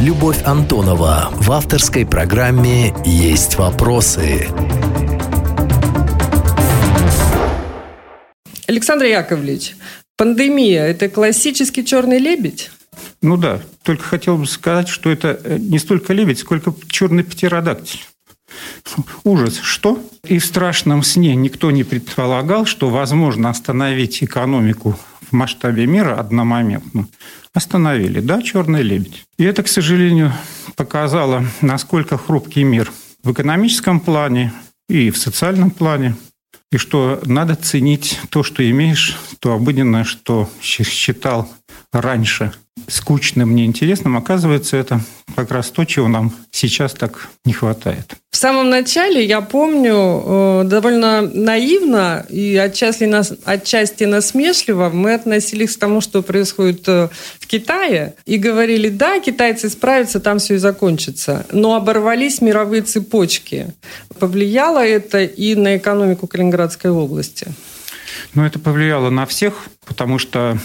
Любовь Антонова в авторской программе «Есть вопросы». Александр Яковлевич, пандемия – это классический черный лебедь? Ну да, только хотел бы сказать, что это э, не столько лебедь, сколько черный птеродактиль. Ужас. Что? И в страшном сне никто не предполагал, что возможно остановить экономику в масштабе мира одномоментно. Остановили, да, черный лебедь. И это, к сожалению, показало, насколько хрупкий мир в экономическом плане и в социальном плане. И что надо ценить то, что имеешь, то обыденное, что считал раньше скучным, неинтересным, оказывается, это как раз то, чего нам сейчас так не хватает. В самом начале, я помню, э, довольно наивно и отчасти, нас, отчасти насмешливо мы относились к тому, что происходит э, в Китае, и говорили, да, китайцы справятся, там все и закончится. Но оборвались мировые цепочки. Повлияло это и на экономику Калининградской области? Ну, это повлияло на всех, потому что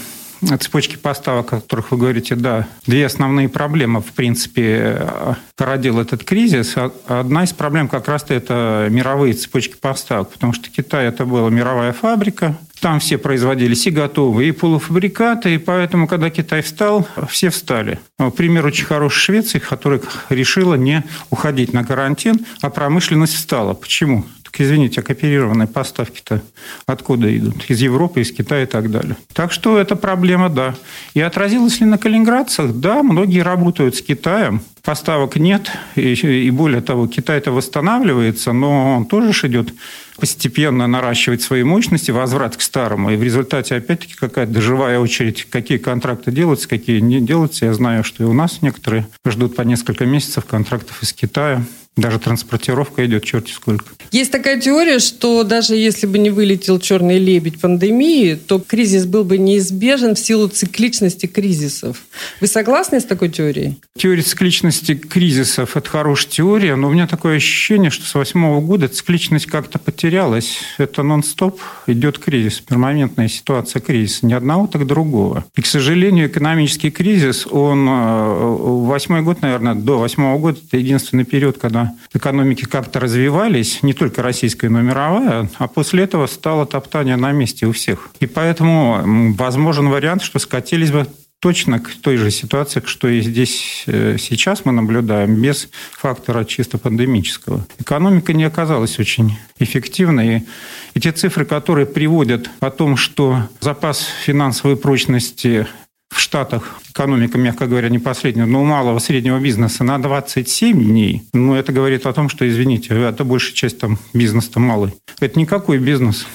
цепочки поставок, о которых вы говорите, да, две основные проблемы, в принципе, породил этот кризис. А одна из проблем как раз-то это мировые цепочки поставок, потому что Китай это была мировая фабрика, там все производились и готовые, и полуфабрикаты, и поэтому, когда Китай встал, все встали. Пример очень хороший Швеции, которая решила не уходить на карантин, а промышленность встала. Почему? Извините, а кооперированные поставки-то откуда идут? Из Европы, из Китая и так далее. Так что это проблема, да. И отразилось ли на калининградцах? Да, многие работают с Китаем, поставок нет, и, и более того, Китай-то восстанавливается, но он тоже идет постепенно наращивать свои мощности, возврат к старому. И в результате, опять-таки, какая-то живая очередь, какие контракты делаются, какие не делаются. Я знаю, что и у нас некоторые ждут по несколько месяцев контрактов из Китая. Даже транспортировка идет черти сколько. Есть такая теория, что даже если бы не вылетел черный лебедь пандемии, то кризис был бы неизбежен в силу цикличности кризисов. Вы согласны с такой теорией? Теория цикличности кризисов – это хорошая теория, но у меня такое ощущение, что с восьмого года цикличность как-то потерялась. Это нон-стоп, идет кризис, перманентная ситуация кризиса. Ни одного, так другого. И, к сожалению, экономический кризис, он э, восьмой год, наверное, до восьмого года – это единственный период, когда экономики как-то развивались, не только российская, но и мировая, а после этого стало топтание на месте у всех. И поэтому возможен вариант, что скатились бы точно к той же ситуации, что и здесь э, сейчас мы наблюдаем, без фактора чисто пандемического. Экономика не оказалась очень эффективной. И те цифры, которые приводят о том, что запас финансовой прочности в Штатах экономика, мягко говоря, не последняя, но у малого среднего бизнеса на 27 дней, ну, это говорит о том, что, извините, это большая часть там бизнеса малый. Это никакой бизнес.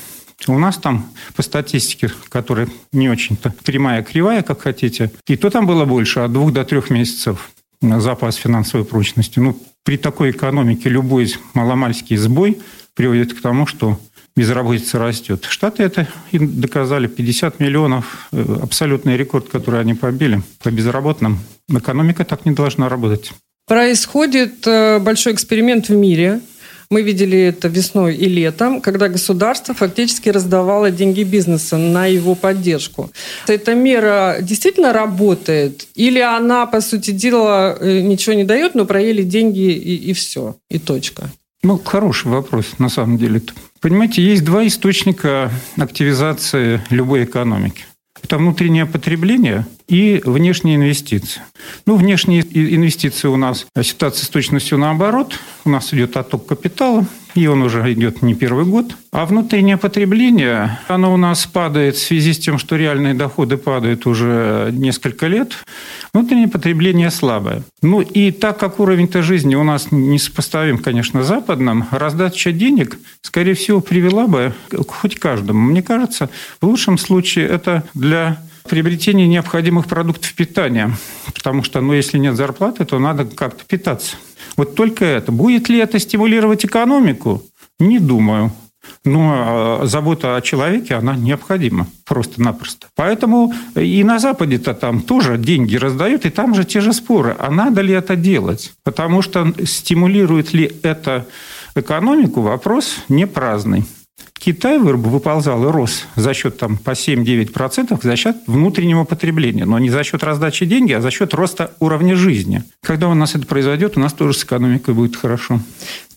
У нас там по статистике, которая не очень-то прямая, кривая, как хотите, и то там было больше, от двух до трех месяцев запас финансовой прочности. Ну, при такой экономике любой маломальский сбой приводит к тому, что безработица растет. Штаты это им доказали. 50 миллионов э, – абсолютный рекорд, который они побили по безработным. Экономика так не должна работать. Происходит э, большой эксперимент в мире. Мы видели это весной и летом, когда государство фактически раздавало деньги бизнеса на его поддержку. Эта мера действительно работает? Или она, по сути дела, э, ничего не дает, но проели деньги и, и все, и точка? Ну, хороший вопрос, на самом деле. Понимаете, есть два источника активизации любой экономики. Это внутреннее потребление и внешние инвестиции. Ну, внешние инвестиции у нас ситуация с точностью наоборот. У нас идет отток капитала, и он уже идет не первый год. А внутреннее потребление, оно у нас падает в связи с тем, что реальные доходы падают уже несколько лет. Внутреннее потребление слабое. Ну и так как уровень-то жизни у нас не сопоставим, конечно, западным, раздача денег, скорее всего, привела бы хоть каждому. Мне кажется, в лучшем случае это для приобретения необходимых продуктов питания. Потому что, ну, если нет зарплаты, то надо как-то питаться. Вот только это. Будет ли это стимулировать экономику? Не думаю. Но а, забота о человеке, она необходима просто-напросто. Поэтому и на Западе-то там тоже деньги раздают, и там же те же споры. А надо ли это делать? Потому что стимулирует ли это экономику, вопрос не праздный. Китай выползал и рос за счет там, по 7-9% за счет внутреннего потребления. Но не за счет раздачи денег, а за счет роста уровня жизни. Когда у нас это произойдет, у нас тоже с экономикой будет хорошо.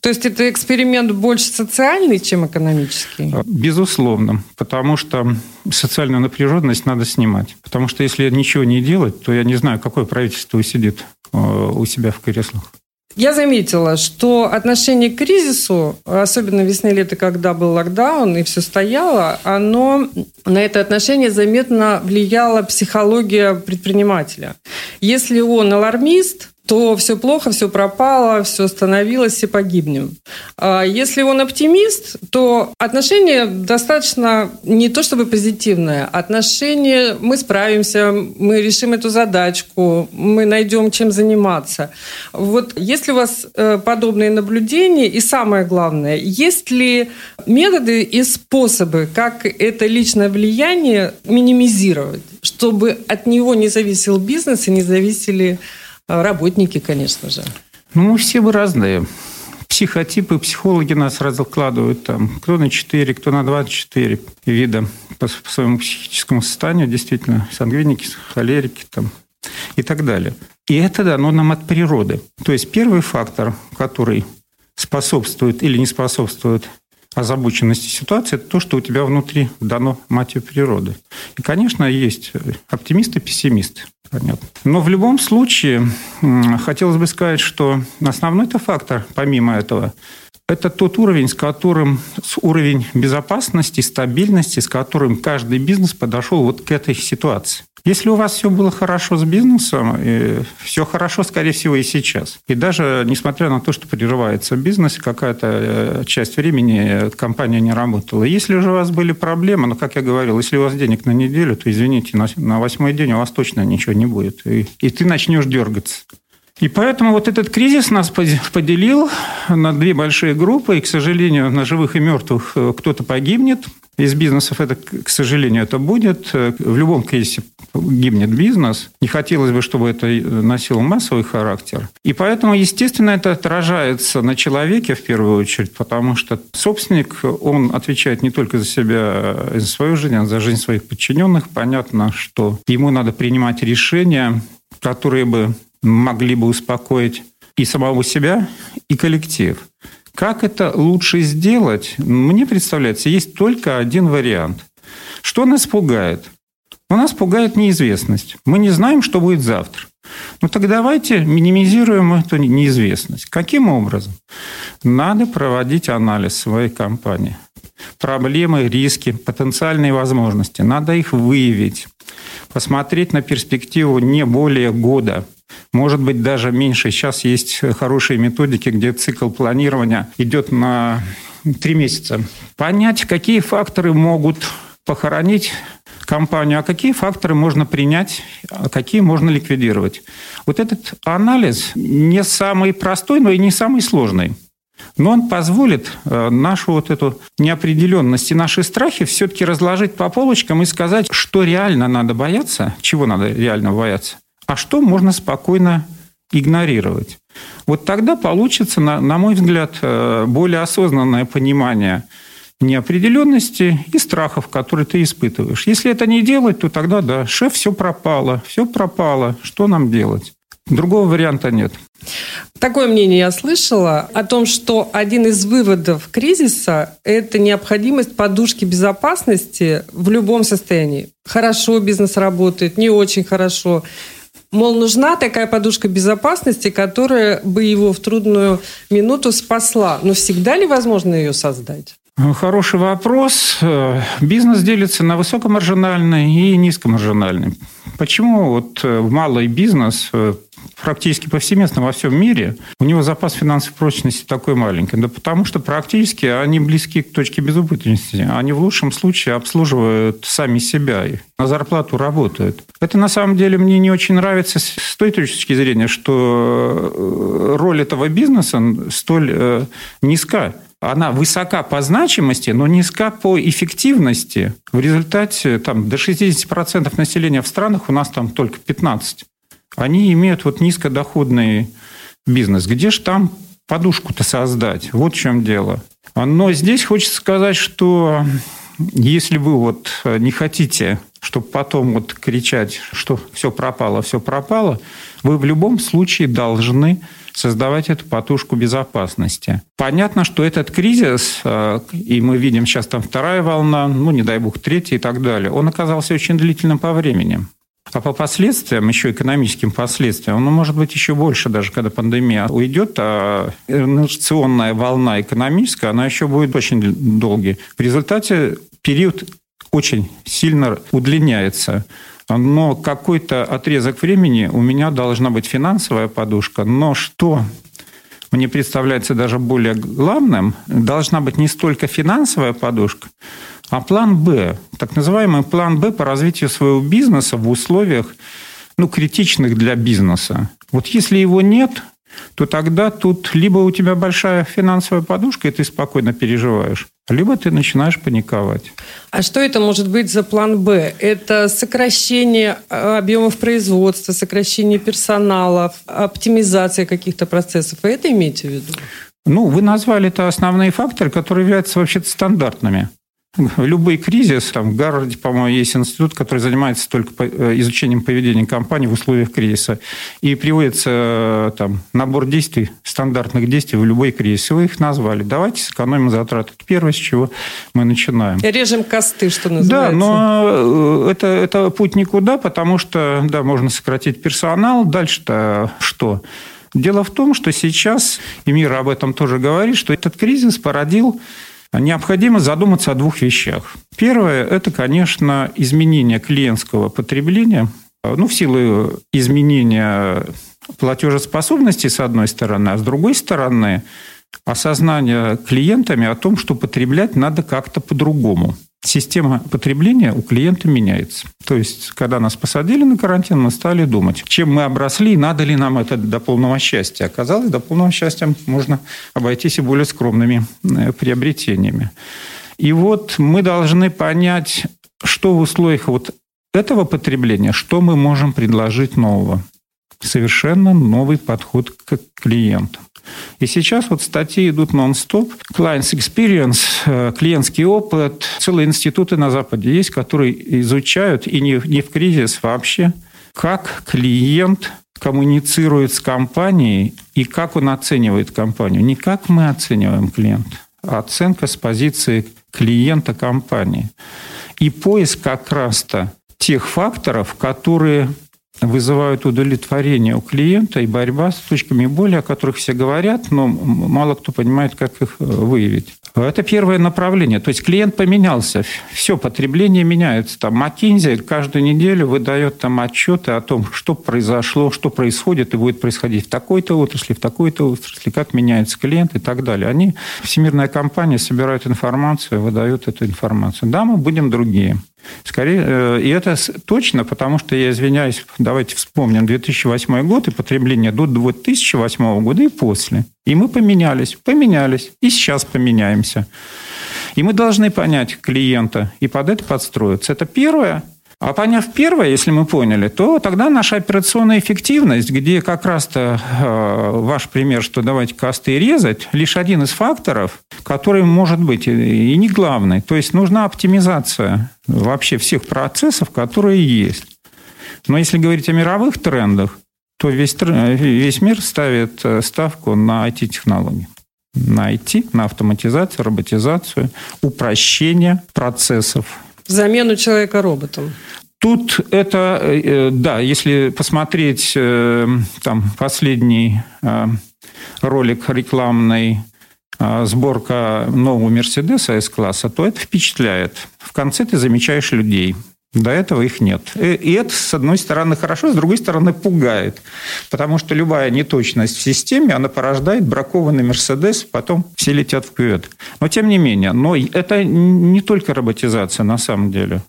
То есть это эксперимент больше социальный, чем экономический? А, безусловно, потому что социальную напряженность надо снимать. Потому что если ничего не делать, то я не знаю, какое правительство сидит э, у себя в креслах. Я заметила, что отношение к кризису, особенно весны-лето, когда был локдаун и все стояло, оно на это отношение заметно влияла психология предпринимателя. Если он алармист, то все плохо, все пропало, все остановилось, и погибнем. А если он оптимист, то отношение достаточно не то чтобы позитивное, отношение мы справимся, мы решим эту задачку, мы найдем чем заниматься. Вот если у вас э, подобные наблюдения, и самое главное, есть ли методы и способы, как это личное влияние минимизировать, чтобы от него не зависел бизнес и не зависели работники, конечно же. Ну, мы все бы разные. Психотипы, психологи нас раскладывают там, кто на 4, кто на 24 вида по, по своему психическому состоянию, действительно, сангвиники, холерики там, и так далее. И это дано нам от природы. То есть первый фактор, который способствует или не способствует озабоченности ситуации, это то, что у тебя внутри дано матью природы. И, конечно, есть оптимисты, пессимисты. Понятно. Но в любом случае, хотелось бы сказать, что основной-то фактор, помимо этого, это тот уровень, с которым, с уровень безопасности, стабильности, с которым каждый бизнес подошел вот к этой ситуации. Если у вас все было хорошо с бизнесом, все хорошо, скорее всего, и сейчас. И даже несмотря на то, что прерывается бизнес, какая-то э, часть времени компания не работала. Если же у вас были проблемы, ну, как я говорил, если у вас денег на неделю, то, извините, на, на восьмой день у вас точно ничего не будет. И, и ты начнешь дергаться. И поэтому вот этот кризис нас поделил на две большие группы, и, к сожалению, на живых и мертвых э, кто-то погибнет, из бизнесов это, к сожалению, это будет. В любом кейсе гибнет бизнес. Не хотелось бы, чтобы это носило массовый характер. И поэтому, естественно, это отражается на человеке в первую очередь, потому что собственник, он отвечает не только за себя, за свою жизнь, а за жизнь своих подчиненных. Понятно, что ему надо принимать решения, которые бы могли бы успокоить и самого себя, и коллектив. Как это лучше сделать? Мне представляется, есть только один вариант. Что нас пугает? У нас пугает неизвестность. Мы не знаем, что будет завтра. Ну так давайте минимизируем эту неизвестность. Каким образом? Надо проводить анализ своей компании. Проблемы, риски, потенциальные возможности. Надо их выявить. Посмотреть на перспективу не более года может быть, даже меньше. Сейчас есть хорошие методики, где цикл планирования идет на три месяца. Понять, какие факторы могут похоронить компанию, а какие факторы можно принять, а какие можно ликвидировать. Вот этот анализ не самый простой, но и не самый сложный. Но он позволит э, нашу вот эту неопределенность и наши страхи все-таки разложить по полочкам и сказать, что реально надо бояться, чего надо реально бояться, а что можно спокойно игнорировать. Вот тогда получится, на, на мой взгляд, э, более осознанное понимание неопределенности и страхов, которые ты испытываешь. Если это не делать, то тогда, да, шеф, все пропало, все пропало, что нам делать? Другого варианта нет. Такое мнение я слышала о том, что один из выводов кризиса – это необходимость подушки безопасности в любом состоянии. Хорошо бизнес работает, не очень хорошо. Мол, нужна такая подушка безопасности, которая бы его в трудную минуту спасла. Но всегда ли возможно ее создать? Хороший вопрос. Бизнес делится на высокомаржинальный и низкомаржинальный. Почему вот э, малый бизнес э, практически повсеместно во всем мире, у него запас финансовой прочности такой маленький. Да потому что практически они близки к точке безубыточности. Они в лучшем случае обслуживают сами себя и на зарплату работают. Это на самом деле мне не очень нравится с той точки зрения, что э, роль этого бизнеса столь э, низка она высока по значимости, но низка по эффективности. В результате там, до 60% населения в странах у нас там только 15% они имеют вот низкодоходный бизнес. Где же там подушку-то создать? Вот в чем дело. Но здесь хочется сказать, что если вы вот не хотите, чтобы потом вот кричать, что все пропало, все пропало, вы в любом случае должны создавать эту подушку безопасности. Понятно, что этот кризис, э, и мы видим сейчас там вторая волна, ну, не дай бог, третья и так далее, он оказался очень длительным по времени. А по последствиям, еще экономическим последствиям, ну, может быть, еще больше, даже когда пандемия уйдет, а инерционная волна экономическая, она еще будет очень долгий. В результате период очень сильно удлиняется но какой-то отрезок времени у меня должна быть финансовая подушка, но что мне представляется даже более главным, должна быть не столько финансовая подушка, а план «Б», так называемый план «Б» по развитию своего бизнеса в условиях ну, критичных для бизнеса. Вот если его нет, то тогда тут либо у тебя большая финансовая подушка, и ты спокойно переживаешь, либо ты начинаешь паниковать. А что это может быть за план «Б»? Это сокращение э, объемов производства, сокращение персонала, оптимизация каких-то процессов. Вы это имеете в виду? Ну, вы назвали это основные факторы, которые являются вообще-то стандартными. Любой кризис, там в Гарварде, по-моему, есть институт, который занимается только э, изучением поведения компании в условиях кризиса. И приводится э, там набор действий, стандартных действий в любой кризис. Вы их назвали. Давайте сэкономим затраты. Это первое, с чего мы начинаем. Режем косты, что называется. Да, но э, это, это путь никуда, потому что, да, можно сократить персонал. Дальше-то что? Дело в том, что сейчас, и мир об этом тоже говорит, что этот кризис породил необходимо задуматься о двух вещах. Первое – это, конечно, изменение клиентского потребления, ну, в силу изменения платежеспособности, с одной стороны, а с другой стороны, осознание клиентами о том, что потреблять надо как-то по-другому система потребления у клиента меняется. То есть, когда нас посадили на карантин, мы стали думать, чем мы обросли, надо ли нам это до полного счастья. Оказалось, до полного счастья можно обойтись и более скромными э, приобретениями. И вот мы должны понять, что в условиях вот этого потребления, что мы можем предложить нового. Совершенно новый подход к клиентам. И сейчас вот статьи идут нон-стоп. Clients Experience, э, клиентский опыт. Целые институты на Западе есть, которые изучают, и не, не в кризис вообще, как клиент коммуницирует с компанией и как он оценивает компанию. Не как мы оцениваем клиента, а оценка с позиции клиента компании. И поиск как раз-то тех факторов, которые вызывают удовлетворение у клиента и борьба с точками боли, о которых все говорят, но мало кто понимает, как их э, выявить. Это первое направление. То есть клиент поменялся, все потребление меняется. Там McKinsey каждую неделю выдает там отчеты о том, что произошло, что происходит и будет происходить в такой-то отрасли, в такой-то отрасли, как меняется клиент и так далее. Они, всемирная компания, собирают информацию, выдают эту информацию. Да, мы будем другие. Скорее, э, и это точно, потому что, я извиняюсь, давайте вспомним 2008 год и потребление до 2008 года и после. И мы поменялись, поменялись, и сейчас поменяемся. И мы должны понять клиента и под это подстроиться. Это первое. А поняв первое, если мы поняли, то тогда наша операционная эффективность, где как раз-то э, ваш пример, что давайте косты резать, лишь один из факторов, который может быть и не главный. То есть нужна оптимизация вообще всех процессов, которые есть. Но если говорить о мировых трендах, то весь, весь мир ставит э, ставку на IT-технологии. На IT, на автоматизацию, роботизацию, упрощение процессов, Замену человека роботом. Тут это, э, да, если посмотреть э, там последний э, ролик рекламный сборка нового Мерседеса С-класса, то это впечатляет. В конце ты замечаешь людей. До этого их нет. И это, с одной стороны, хорошо, с другой стороны, пугает. Потому что любая неточность в системе, она порождает бракованный Мерседес, потом все летят в кювет. Но тем не менее, но это не только роботизация на самом деле.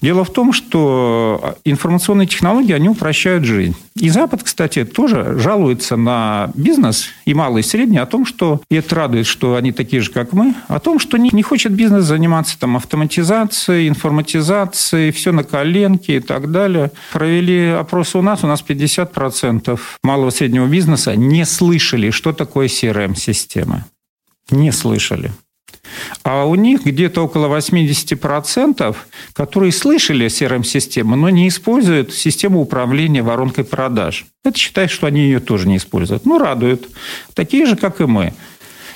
Дело в том, что информационные технологии, они упрощают жизнь. И Запад, кстати, тоже жалуется на бизнес, и малый, и средний, о том, что, и это радует, что они такие же, как мы, о том, что не, не хочет бизнес заниматься там, автоматизацией, информатизацией, все на коленке и так далее. Провели опрос у нас, у нас 50% малого и среднего бизнеса не слышали, что такое CRM-система. Не слышали. А у них где-то около 80%, которые слышали о CRM-системе, но не используют систему управления воронкой продаж. Это считает, что они ее тоже не используют. Ну, радуют. Такие же, как и мы.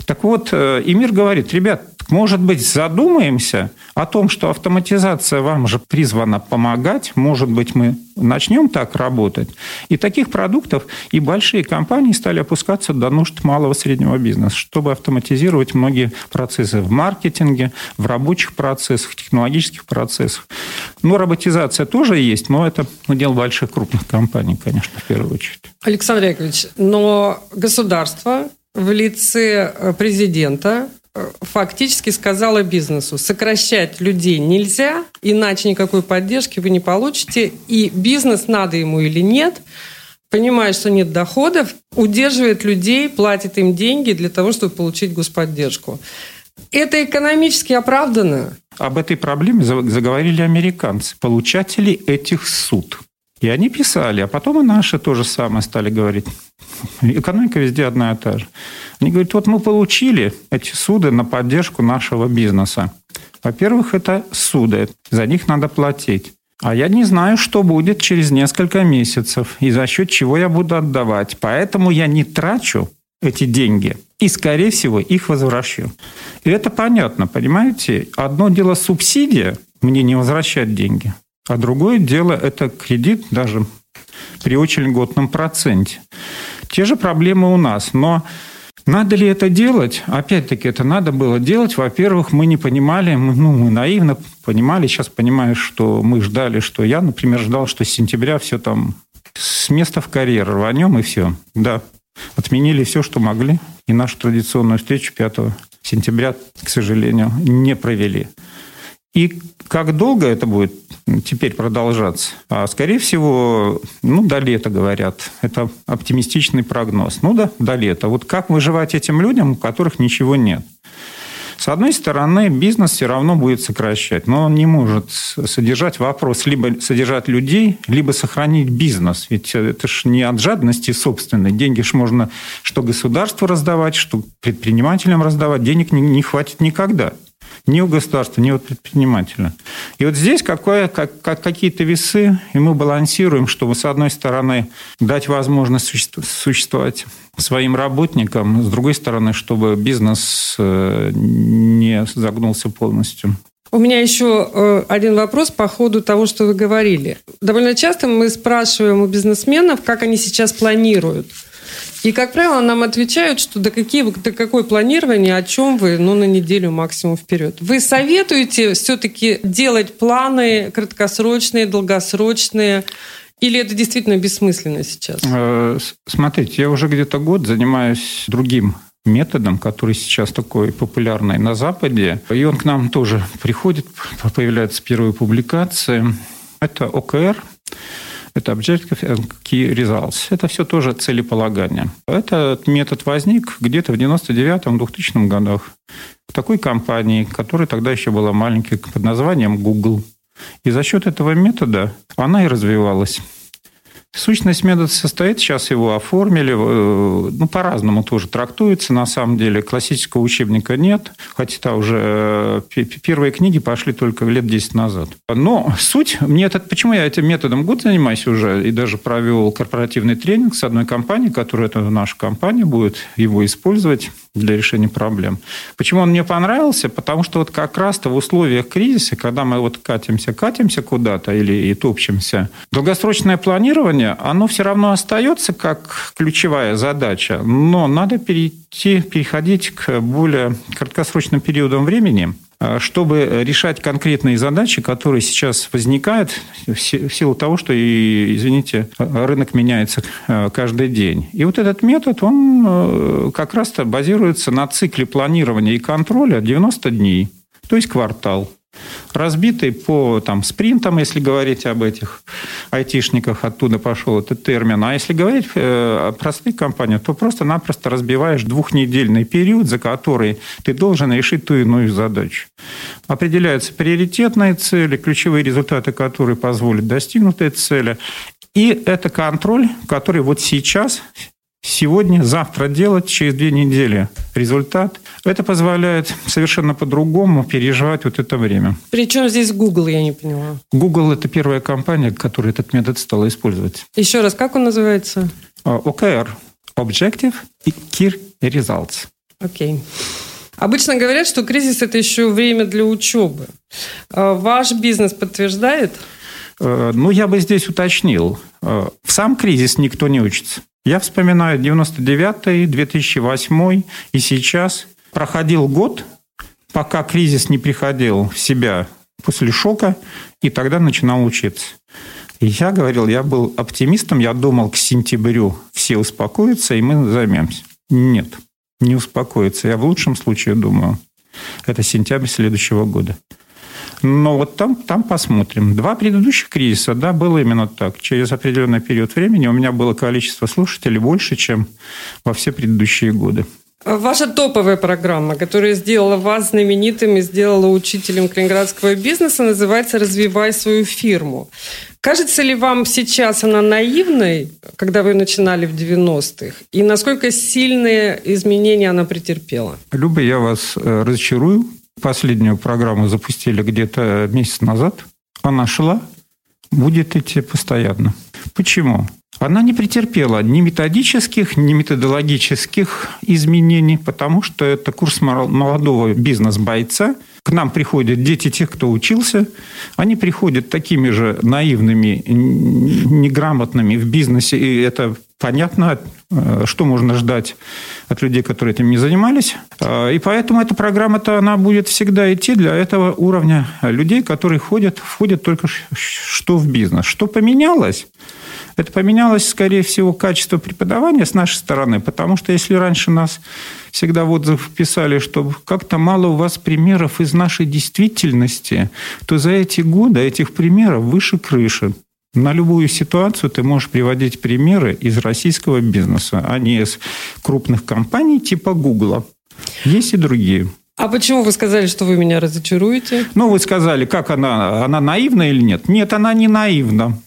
Так вот, Эмир говорит, ребят, может быть, задумаемся о том, что автоматизация вам же призвана помогать. Может быть, мы начнем так работать. И таких продуктов и большие компании стали опускаться до нужд малого среднего бизнеса, чтобы автоматизировать многие процессы в маркетинге, в рабочих процессах, технологических процессах. Ну, роботизация тоже есть, но это ну, дело больших крупных компаний, конечно, в первую очередь. Александр Яковлевич, но государство в лице э, президента фактически сказала бизнесу, сокращать людей нельзя, иначе никакой поддержки вы не получите, и бизнес надо ему или нет, понимая, что нет доходов, удерживает людей, платит им деньги для того, чтобы получить господдержку. Это экономически оправдано. Об этой проблеме заговорили американцы, получатели этих суд. И они писали, а потом и наши то же самое стали говорить. Экономика везде одна и та же. Они говорят, вот мы получили эти суды на поддержку нашего бизнеса. Во-первых, это суды, за них надо платить. А я не знаю, что будет через несколько месяцев и за счет чего я буду отдавать. Поэтому я не трачу эти деньги и, скорее всего, их возвращу. И это понятно, понимаете? Одно дело субсидия, мне не возвращать деньги, а другое дело – это кредит даже при очень льготном проценте. Те же проблемы у нас, но надо ли это делать? Опять-таки, это надо было делать. Во-первых, мы не понимали, мы, ну, мы наивно понимали, сейчас понимаю, что мы ждали, что я, например, ждал, что с сентября все там с места в карьер рванем, и все. Да, отменили все, что могли, и нашу традиционную встречу 5 сентября, к сожалению, не провели. И как долго это будет теперь продолжаться? А, скорее всего, ну, до лета, говорят. Это оптимистичный прогноз. Ну да, до лета. Вот как выживать этим людям, у которых ничего нет? С одной стороны, бизнес все равно будет сокращать, но он не может содержать вопрос либо содержать людей, либо сохранить бизнес. Ведь это же не от жадности собственной. Деньги ж можно что государству раздавать, что предпринимателям раздавать. Денег не, не хватит никогда ни у государства, ни у предпринимателя. И вот здесь какое, как, как, какие-то весы, и мы балансируем, чтобы, с одной стороны, дать возможность существовать своим работникам, с другой стороны, чтобы бизнес э, не загнулся полностью. У меня еще э, один вопрос по ходу того, что вы говорили. Довольно часто мы спрашиваем у бизнесменов, как они сейчас планируют. И, как правило, нам отвечают, что до, какие, до какое планирование, о чем вы, ну, на неделю максимум вперед. Вы советуете все-таки делать планы краткосрочные, долгосрочные, или это действительно бессмысленно сейчас? Э, смотрите, я уже где-то год занимаюсь другим методом, который сейчас такой популярный на Западе. И он к нам тоже приходит, появляются первые публикации. Это ОКР, это Objective Key Results. Это все тоже целеполагание. Этот метод возник где-то в 99-2000 годах в такой компании, которая тогда еще была маленькой, под названием Google. И за счет этого метода она и развивалась. Сущность метода состоит, сейчас его оформили, э, ну, по-разному тоже трактуется, на самом деле. Классического учебника нет, хотя уже э, первые книги пошли только лет 10 назад. Но суть, мне этот, почему я этим методом год занимаюсь уже, и даже провел корпоративный тренинг с одной компанией, которая, это наша компания, будет его использовать для решения проблем. Почему он мне понравился? Потому что вот как раз-то в условиях кризиса, когда мы вот катимся, катимся куда-то или и топчемся, долгосрочное планирование, оно все равно остается как ключевая задача, но надо перейти, переходить к более краткосрочным периодам времени, чтобы решать конкретные задачи, которые сейчас возникают в силу того, что, извините, рынок меняется э, каждый день. И вот этот метод, он э, как раз-то базируется на цикле планирования и контроля 90 дней, то есть квартал разбитый по там, спринтам, если говорить об этих айтишниках, оттуда пошел этот термин. А если говорить э, о простых компаниях, то просто-напросто разбиваешь двухнедельный период, за который ты должен решить ту иную задачу. Определяются приоритетные цели, ключевые результаты, которые позволят достигнуть этой цели. И это контроль, который вот сейчас сегодня, завтра делать, через две недели результат, Это позволяет совершенно по-другому переживать вот это время. Причем здесь Google, я не поняла. Google – это первая компания, которая этот метод стала использовать. Еще раз, как он называется? OKR – Objective Key Results. Окей. Okay. Обычно говорят, что кризис – это еще время для учебы. А ваш бизнес подтверждает? Э, ну, я бы здесь уточнил. Э, в сам кризис никто не учится. Я вспоминаю 99-й, 2008 и сейчас. Проходил год, пока кризис не приходил в себя после шока, и тогда начинал учиться. И я говорил, я был оптимистом, я думал, к сентябрю все успокоятся, и мы займемся. Нет, не успокоится. Я в лучшем случае думаю, это сентябрь следующего года. Но вот там, там посмотрим. Два предыдущих кризиса, да, было именно так. Через определенный период времени у меня было количество слушателей больше, чем во все предыдущие годы. Ваша топовая программа, которая сделала вас знаменитым и сделала учителем калининградского бизнеса, называется «Развивай свою фирму». Кажется ли вам сейчас она наивной, когда вы начинали в 90-х? И насколько сильные изменения она претерпела? Люба, я вас э, разочарую. Последнюю программу запустили где-то месяц назад. Она шла, будет идти постоянно. Почему? Она не претерпела ни методических, ни методологических изменений, потому что это курс молодого бизнес-бойца. К нам приходят дети тех, кто учился. Они приходят такими же наивными, неграмотными в бизнесе, и это понятно, э, что можно ждать от людей, которые этим не занимались. Э, и поэтому эта программа-то, она будет всегда идти для этого уровня людей, которые ходят, входят только что в бизнес. Что поменялось? Это поменялось, скорее всего, качество преподавания с нашей стороны, потому что если раньше нас всегда в отзыв писали, что как-то мало у вас примеров из нашей действительности, то за эти годы этих примеров выше крыши. На любую ситуацию ты можешь приводить примеры из российского бизнеса, а не из крупных компаний типа Гугла. Есть и другие. А почему вы сказали, что вы меня разочаруете? Ну, вы сказали, как она, она наивна или нет? Нет, она не наивна.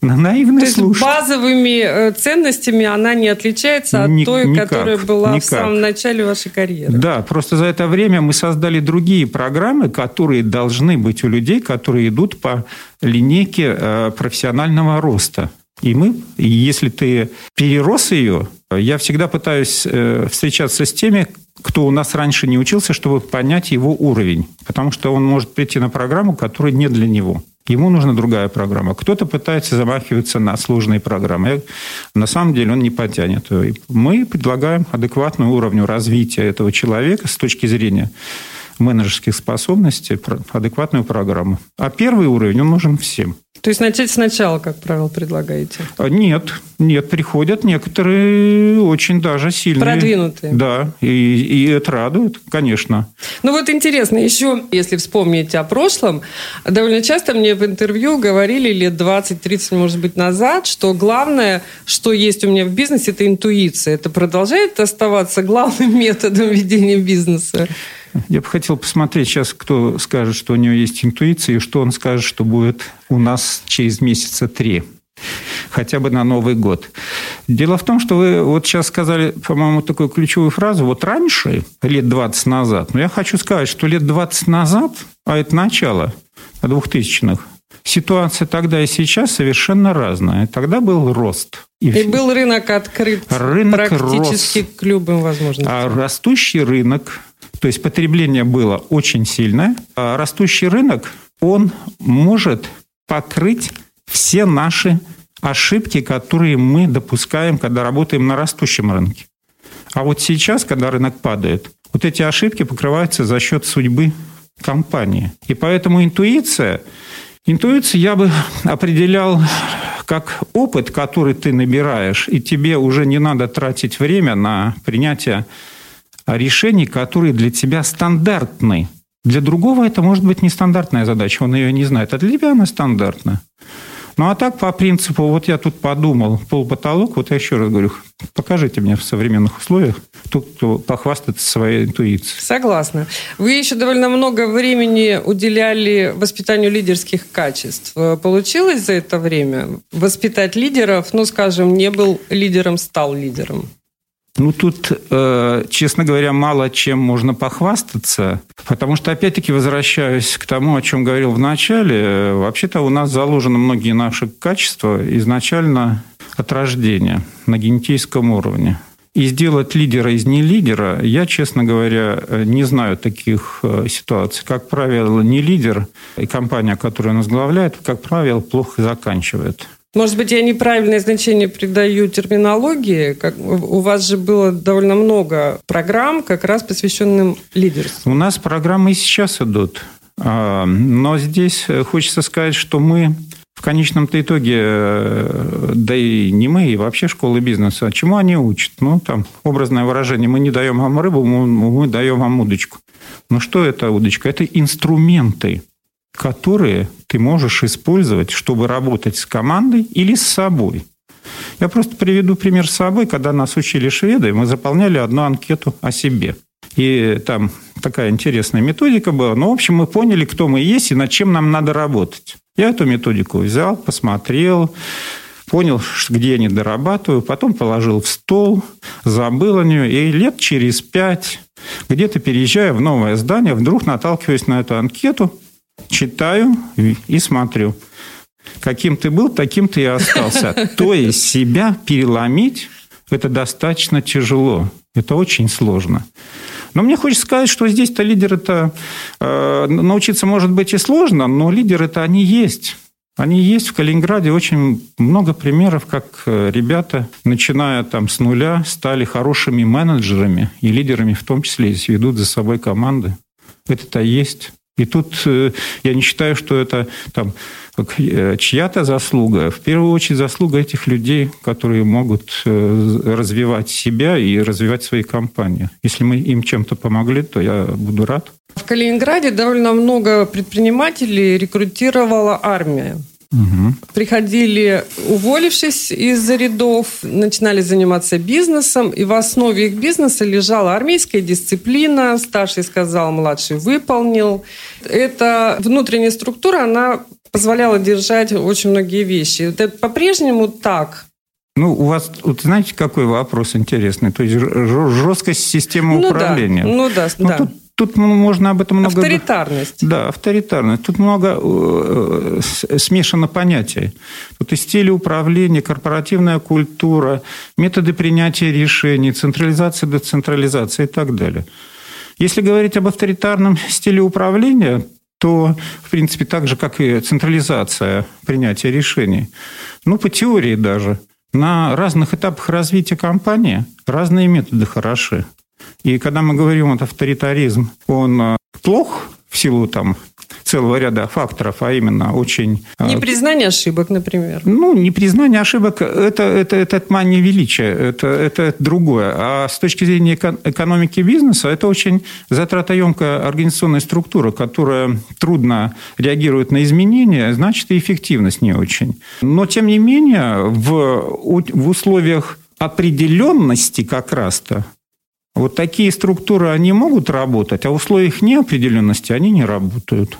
Наивно То есть базовыми э, ценностями она не отличается от Ни, той, никак, которая была никак. в самом начале вашей карьеры. Да, просто за это время мы создали другие программы, которые должны быть у людей, которые идут по линейке э, профессионального роста. И мы, если ты перерос ее, я всегда пытаюсь э, встречаться с теми, кто у нас раньше не учился, чтобы понять его уровень. Потому что он может прийти на программу, которая не для него. Ему нужна другая программа. Кто-то пытается замахиваться на сложные программы. На самом деле он не потянет. Мы предлагаем адекватную уровню развития этого человека с точки зрения менеджерских способностей, адекватную программу. А первый уровень, он нужен всем. То есть начать сначала, как правило, предлагаете? А, нет, нет, приходят некоторые очень даже сильные. Продвинутые. Да, и, и это радует, конечно. Ну вот интересно, еще, если вспомнить о прошлом, довольно часто мне в интервью говорили лет 20-30, может быть, назад, что главное, что есть у меня в бизнесе, это интуиция. Это продолжает оставаться главным методом ведения бизнеса? Я бы хотел посмотреть сейчас, кто скажет, что у него есть интуиция, и что он скажет, что будет у нас через месяца три хотя бы на Новый год. Дело в том, что вы вот сейчас сказали, по-моему, такую ключевую фразу. Вот раньше, лет 20 назад, но я хочу сказать, что лет 20 назад, а это начало 2000-х, ситуация тогда и сейчас совершенно разная. Тогда был рост. И, и был рынок открыт рынок практически рос. к любым возможностям. А растущий рынок то есть потребление было очень сильное. А растущий рынок, он может покрыть все наши ошибки, которые мы допускаем, когда работаем на растущем рынке. А вот сейчас, когда рынок падает, вот эти ошибки покрываются за счет судьбы компании. И поэтому интуиция, интуицию я бы определял как опыт, который ты набираешь, и тебе уже не надо тратить время на принятие решений, которые для тебя стандартны. Для другого это может быть нестандартная задача, он ее не знает, а для тебя она стандартна. Ну, а так, по принципу, вот я тут подумал, пол-потолок, вот я еще раз говорю, покажите мне в современных условиях тот, кто похвастается своей интуицией. Согласна. Вы еще довольно много времени уделяли воспитанию лидерских качеств. Получилось за это время воспитать лидеров, ну, скажем, не был лидером, стал лидером? Ну, тут, э, честно говоря, мало чем можно похвастаться, потому что, опять-таки, возвращаюсь к тому, о чем говорил в начале, э, вообще-то у нас заложены многие наши качества изначально от рождения на генетическом уровне. И сделать лидера из не лидера, я, честно говоря, э, не знаю таких ситуаций. Как правило, не лидер и компания, которую он возглавляет, как правило, плохо заканчивает. Может быть, я неправильное значение придаю терминологии. Как, у вас же было довольно много программ, как раз посвященным лидерству. У нас программы и сейчас идут. А, но здесь хочется сказать, что мы в конечном-то итоге, э, да и не мы, и вообще школы бизнеса, чему они учат? Ну, там, образное выражение, мы не даем вам рыбу, мы, мы даем вам удочку. Ну, что это удочка? Это инструменты которые ты можешь использовать, чтобы работать с командой или с собой. Я просто приведу пример с собой. Когда нас учили шведы, мы заполняли одну анкету о себе. И там такая интересная методика была. Ну, в общем, мы поняли, кто мы есть и над чем нам надо работать. Я эту методику взял, посмотрел, понял, где я не дорабатываю, потом положил в стол, забыл о нее, и лет через пять, где-то переезжая в новое здание, вдруг наталкиваюсь на эту анкету, читаю и смотрю. Каким ты был, таким ты и остался. То есть себя переломить – это достаточно тяжело. Это очень сложно. Но мне хочется сказать, что здесь-то лидеры-то э, научиться может быть и сложно, но лидеры-то они есть. Они есть в Калининграде очень много примеров, как э, ребята, начиная там с нуля, стали хорошими менеджерами и лидерами, в том числе, если ведут за собой команды. Это-то есть. И тут э, я не считаю, что это там, э, чья-то заслуга. В первую очередь заслуга этих людей, которые могут э, развивать себя и развивать свои компании. Если мы им чем-то помогли, то я буду рад. В Калининграде довольно много предпринимателей рекрутировала армия. Угу. Приходили, уволившись из рядов, начинали заниматься бизнесом, и в основе их бизнеса лежала армейская дисциплина. Старший сказал, младший выполнил. Эта внутренняя структура, она позволяла держать очень многие вещи. Это по-прежнему так. Ну, у вас, вот знаете, какой вопрос интересный? То есть жесткость системы ну, управления. Да. Ну да, ну, да. Тут Тут можно об этом много... Авторитарность. Да, авторитарность. Тут много э, смешано понятий. Тут и стиль управления, корпоративная культура, методы принятия решений, централизация, децентрализация и так далее. Если говорить об авторитарном стиле управления, то, в принципе, так же, как и централизация принятия решений, ну, по теории даже, на разных этапах развития компании разные методы хороши. И когда мы говорим, вот авторитаризм, он э, плох в силу там целого ряда факторов, а именно очень... Э, непризнание ошибок, например. Ну, непризнание ошибок это, – это, это, мания величия, это, это другое. А с точки зрения экономики бизнеса, это очень затратоемкая организационная структура, которая трудно реагирует на изменения, значит, и эффективность не очень. Но, тем не менее, в, в условиях определенности как раз-то вот такие структуры, они могут работать, а в условиях неопределенности они не работают.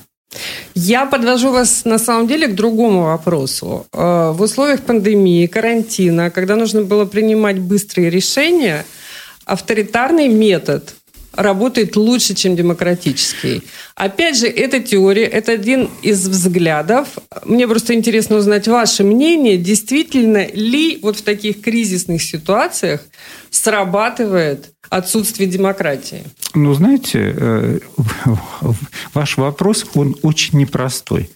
Я подвожу вас на самом деле к другому вопросу. Э, в условиях пандемии, карантина, когда нужно было принимать быстрые решения, авторитарный метод работает лучше, чем демократический. Опять же, эта теория, это один из взглядов. Мне просто интересно узнать ваше мнение, действительно ли вот в таких кризисных ситуациях срабатывает отсутствие демократии? Ну, знаете, э, ваш вопрос, он очень непростой.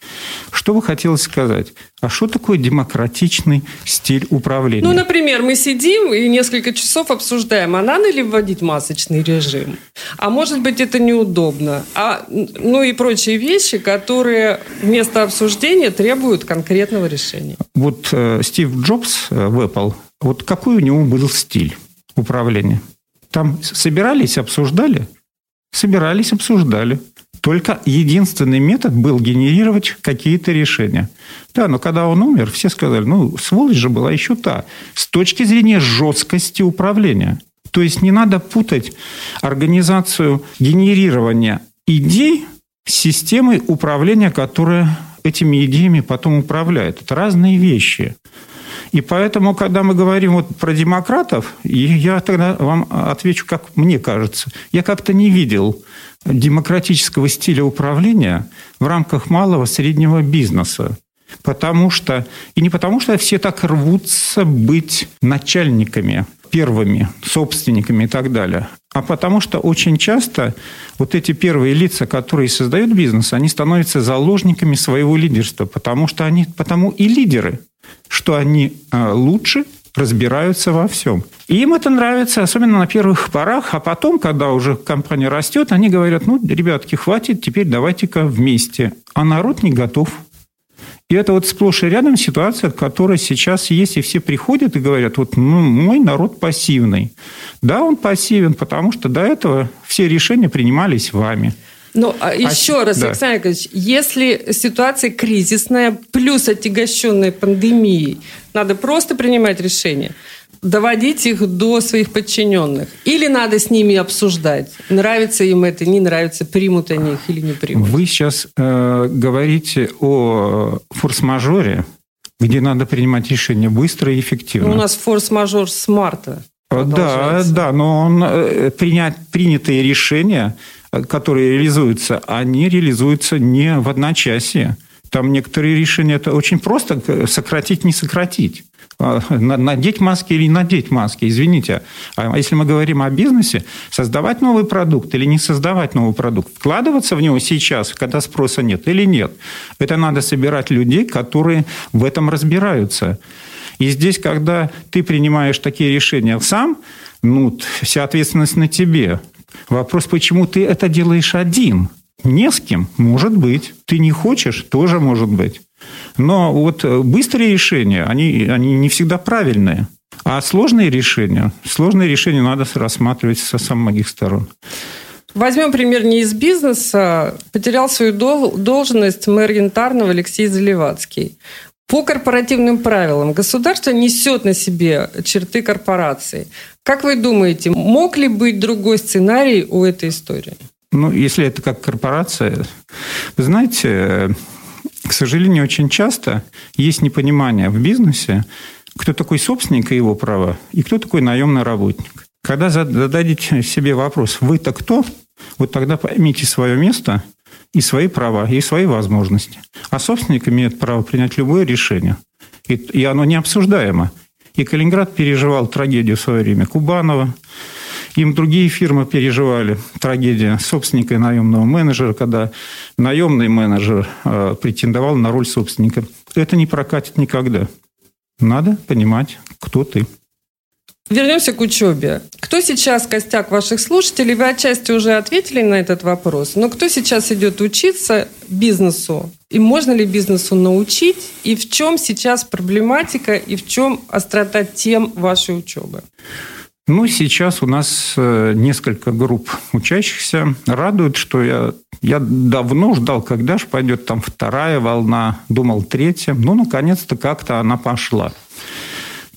Что вы хотели сказать? А что такое демократичный стиль управления? Ну, например, мы сидим и несколько часов обсуждаем, а надо ли вводить масочный режим? А может быть, это неудобно? А, ну и прочие вещи, которые вместо обсуждения требуют конкретного решения. Вот э, Стив Джобс э, в Apple, вот какой у него был стиль управления? Там собирались, обсуждали? Собирались, обсуждали. Только единственный метод был генерировать какие-то решения. Да, но когда он умер, все сказали, ну, сволочь же была еще та. С точки зрения жесткости управления. То есть не надо путать организацию генерирования идей с системой управления, которая этими идеями потом управляет. Это разные вещи. И поэтому, когда мы говорим вот про демократов, я тогда вам отвечу, как мне кажется. Я как-то не видел демократического стиля управления в рамках малого среднего бизнеса. Потому что, и не потому что все так рвутся быть начальниками, первыми, собственниками и так далее, а потому что очень часто вот эти первые лица, которые создают бизнес, они становятся заложниками своего лидерства, потому что они потому и лидеры, что они а, лучше разбираются во всем. И им это нравится, особенно на первых порах, а потом, когда уже компания растет, они говорят, ну, ребятки, хватит, теперь давайте-ка вместе. А народ не готов. И это вот сплошь и рядом ситуация, которая сейчас есть, и все приходят и говорят, вот ну, мой народ пассивный. Да, он пассивен, потому что до этого все решения принимались вами. Ну, а еще а, раз, да. Александр Яковлевич, если ситуация кризисная, плюс отягощенная пандемией, надо просто принимать решения, доводить их до своих подчиненных. Или надо с ними обсуждать, нравится им это, не нравится, примут они их или не примут. Вы сейчас э, говорите о форс-мажоре, где надо принимать решения быстро и эффективно. Ну, у нас форс-мажор с марта. Да, да, но он, э, принять принятые решения которые реализуются, они реализуются не в одночасье. Там некоторые решения это очень просто сократить, не сократить. А, надеть маски или надеть маски, извините. А если мы говорим о бизнесе, создавать новый продукт или не создавать новый продукт, вкладываться в него сейчас, когда спроса нет или нет, это надо собирать людей, которые в этом разбираются. И здесь, когда ты принимаешь такие решения сам, ну, вся ответственность на тебе. Вопрос, почему ты это делаешь один? Не с кем, может быть. Ты не хочешь, тоже может быть. Но вот э, быстрые решения, они, они не всегда правильные. А сложные решения, сложные решения надо рассматривать со самых сторон. Возьмем пример не из бизнеса. Потерял свою должность мэр Янтарного Алексей Заливацкий. По корпоративным правилам государство несет на себе черты корпорации. Как вы думаете, мог ли быть другой сценарий у этой истории? Ну, если это как корпорация, вы знаете, к сожалению, очень часто есть непонимание в бизнесе, кто такой собственник и его права, и кто такой наемный работник. Когда зададите себе вопрос, вы-то кто, вот тогда поймите свое место – и свои права, и свои возможности. А собственник имеет право принять любое решение. И, и оно необсуждаемо. И Калининград переживал трагедию в свое время Кубанова. Им другие фирмы переживали трагедию собственника и наемного менеджера, когда наемный менеджер э, претендовал на роль собственника. Это не прокатит никогда. Надо понимать, кто ты. Вернемся к учебе. Кто сейчас костяк ваших слушателей? Вы отчасти уже ответили на этот вопрос. Но кто сейчас идет учиться бизнесу? И можно ли бизнесу научить? И в чем сейчас проблематика? И в чем острота тем вашей учебы? Ну, сейчас у нас э, несколько групп учащихся. Радует, что я, я давно ждал, когда же пойдет там вторая волна. Думал, третья. Ну, наконец-то как-то она пошла.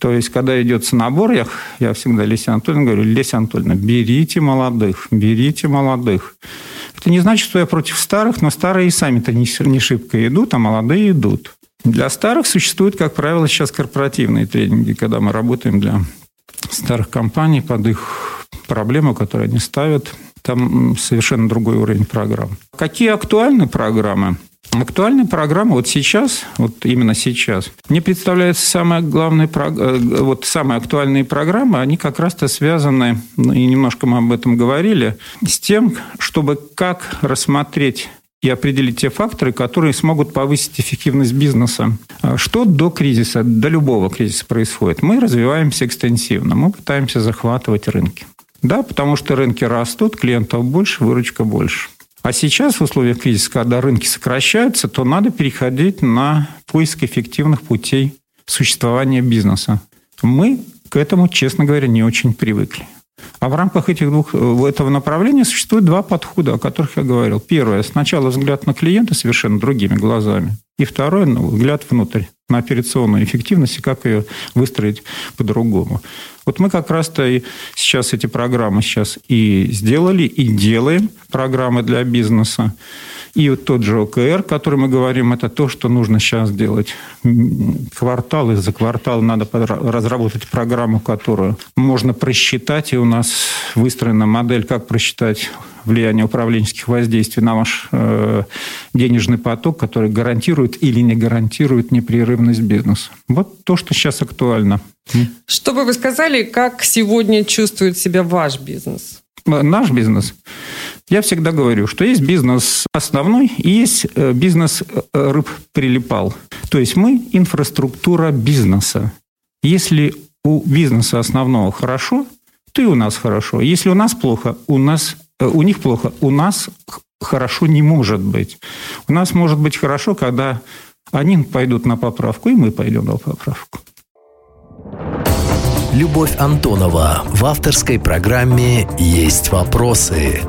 То есть, когда идется набор, я, я всегда Лесе Анатольевне говорю, Леся Анатольевна, берите молодых, берите молодых. Это не значит, что я против старых, но старые и сами-то не, не шибко идут, а молодые идут. Для старых существуют, как правило, сейчас корпоративные тренинги, когда мы работаем для старых компаний под их проблемы, которые они ставят. Там совершенно другой уровень программ. Какие актуальны программы? Актуальная программа вот сейчас, вот именно сейчас, мне представляется самая главная, э, вот самые актуальные программы, они как раз-то связаны, ну, и немножко мы об этом говорили, с тем, чтобы как рассмотреть и определить те факторы, которые смогут повысить эффективность бизнеса. А что до кризиса, до любого кризиса происходит? Мы развиваемся экстенсивно, мы пытаемся захватывать рынки. Да, потому что рынки растут, клиентов больше, выручка больше. А сейчас в условиях кризиса, когда рынки сокращаются, то надо переходить на поиск эффективных путей существования бизнеса. Мы к этому, честно говоря, не очень привыкли. А в рамках этих двух, э, этого направления существует два подхода, о которых я говорил. Первое – сначала взгляд на клиента совершенно другими глазами. И второе – ну, взгляд внутрь, на операционную эффективность и как ее выстроить по-другому. Вот мы как раз-то и сейчас эти программы сейчас и сделали, и делаем программы для бизнеса. И вот тот же ОКР, о котором мы говорим, это то, что нужно сейчас делать. Квартал из-за квартала надо разработать программу, которую можно просчитать, и у нас выстроена модель, как просчитать влияние управленческих воздействий на ваш э, денежный поток, который гарантирует или не гарантирует непрерывность бизнеса. Вот то, что сейчас актуально. Что бы вы сказали, как сегодня чувствует себя ваш бизнес? Наш бизнес. Я всегда говорю, что есть бизнес основной и есть э, бизнес э, рыб прилипал. То есть мы инфраструктура бизнеса. Если у бизнеса основного хорошо, то и у нас хорошо. Если у нас плохо, у нас Э, у них плохо, у нас хорошо не может быть. У нас может быть хорошо, когда они пойдут на поправку, и мы пойдем на поправку. Любовь Антонова в авторской программе «Есть вопросы».